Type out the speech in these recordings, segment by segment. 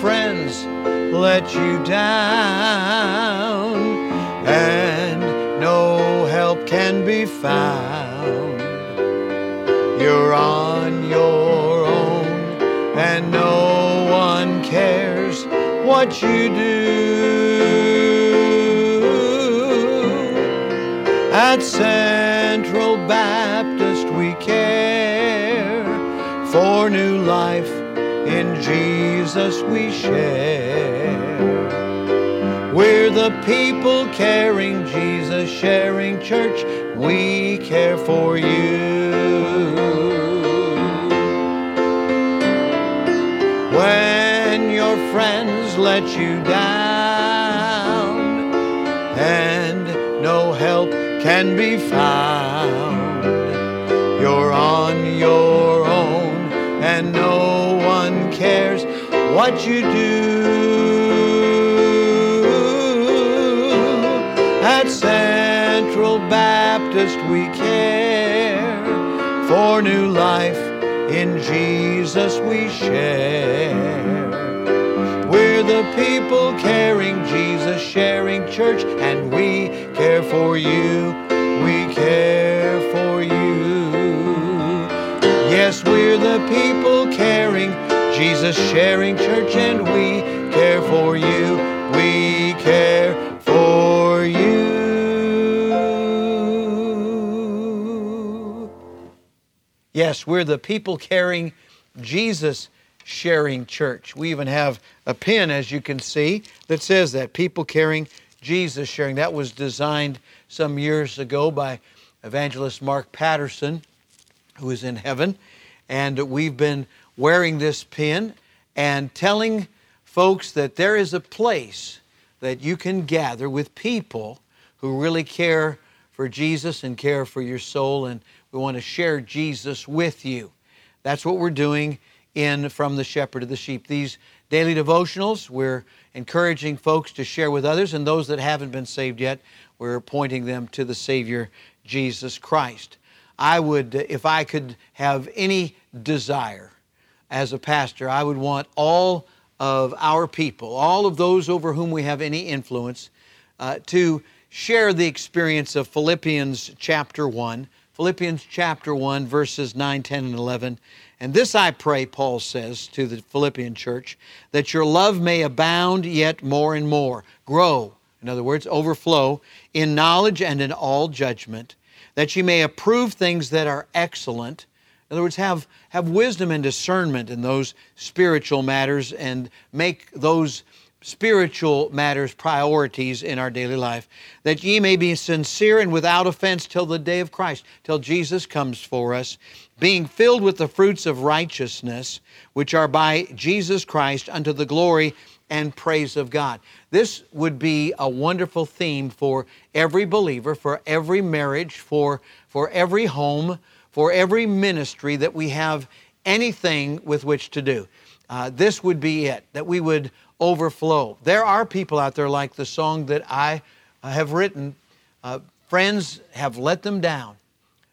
friends let you down, and no help can be found. You're on your own, and no one cares what you do. At Central Baptist, we care for new life. In Jesus, we share. We're the people caring Jesus, sharing church. We care for you. When your friends let you down and no help can be found, you're on your own and no cares what you do. At Central Baptist, we care for new life. In Jesus, we share. We're the people caring Jesus, sharing church, and we care for you. We care for you. Yes, we're the people caring Jesus, sharing church, and we care for you. We care for you. Yes, we're the people caring Jesus, sharing church. We even have a pin, as you can see, that says that people caring Jesus, sharing. That was designed some years ago by evangelist Mark Patterson, who is in heaven. And we've been wearing this pin and telling folks that there is a place that you can gather with people who really care for Jesus and care for your soul, and we want to share Jesus with you. That's what we're doing in From the Shepherd to the Sheep. These daily devotionals, we're encouraging folks to share with others, and those that haven't been saved yet, we're pointing them to the Savior, Jesus Christ. I would, if I could have any desire as a pastor, I would want all of our people, all of those over whom we have any influence, uh, to share the experience of Philippians chapter 1. Philippians chapter 1, verses 9, 10, and 11. And this I pray, Paul says to the Philippian church, that your love may abound yet more and more, grow, in other words, overflow, in knowledge and in all judgment, that you may approve things that are excellent. In other words, have, have wisdom and discernment in those spiritual matters and make those spiritual matters priorities in our daily life, that ye may be sincere and without offense till the day of Christ, till Jesus comes for us, being filled with the fruits of righteousness, which are by Jesus Christ unto the glory and praise of God. This would be a wonderful theme for every believer, for every marriage, for, for every home, for every ministry that we have anything with which to do. Uh, this would be it, that we would overflow. There are people out there like the song that I uh, have written. Uh, friends have let them down.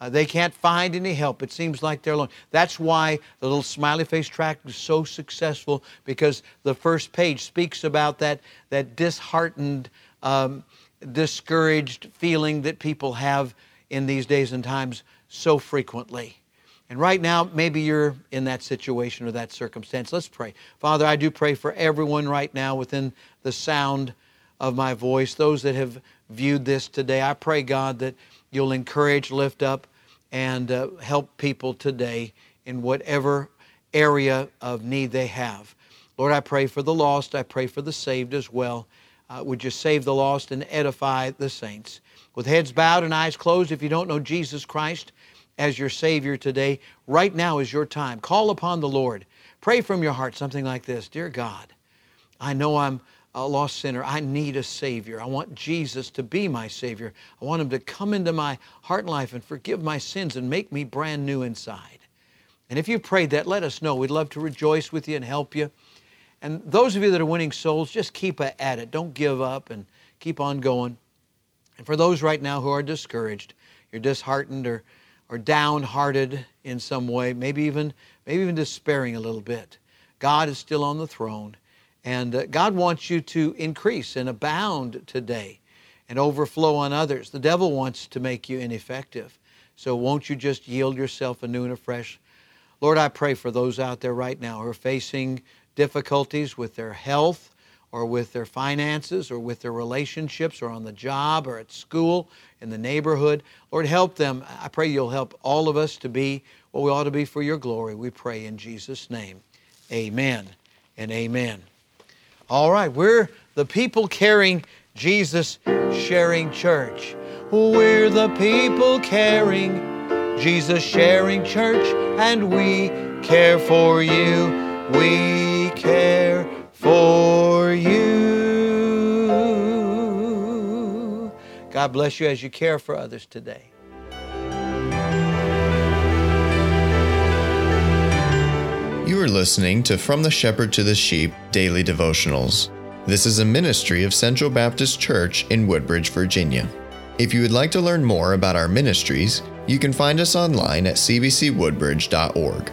Uh, they can't find any help. It seems like they're alone. That's why the little smiley face track is so successful because the first page speaks about that, that disheartened, um, discouraged feeling that people have in these days and times so frequently. And right now, maybe you're in that situation or that circumstance. Let's pray. Father, I do pray for everyone right now within the sound of my voice, those that have viewed this today. I pray, God, that you'll encourage, lift up, and uh, help people today in whatever area of need they have. Lord, I pray for the lost. I pray for the saved as well. Uh, would you save the lost and edify the saints? With heads bowed and eyes closed, if you don't know Jesus Christ, as your Savior today, right now is your time. Call upon the Lord. Pray from your heart something like this Dear God, I know I'm a lost sinner. I need a Savior. I want Jesus to be my Savior. I want Him to come into my heart and life and forgive my sins and make me brand new inside. And if you prayed that, let us know. We'd love to rejoice with you and help you. And those of you that are winning souls, just keep at it. Don't give up and keep on going. And for those right now who are discouraged, you're disheartened or or downhearted in some way, maybe even, maybe even despairing a little bit. God is still on the throne, And uh, God wants you to increase and abound today and overflow on others. The devil wants to make you ineffective. So won't you just yield yourself anew and afresh? Lord, I pray for those out there right now who are facing difficulties with their health or with their finances or with their relationships or on the job or at school in the neighborhood. Lord, help them. I pray you'll help all of us to be what we ought to be for your glory. We pray in Jesus' name. Amen and amen. All right, we're the people carrying Jesus sharing church. We're the people carrying Jesus sharing church, and we care for you. We care for you. God bless you as you care for others today. You are listening to From the Shepherd to the Sheep Daily Devotionals. This is a ministry of Central Baptist Church in Woodbridge, Virginia. If you would like to learn more about our ministries, you can find us online at cbcwoodbridge.org.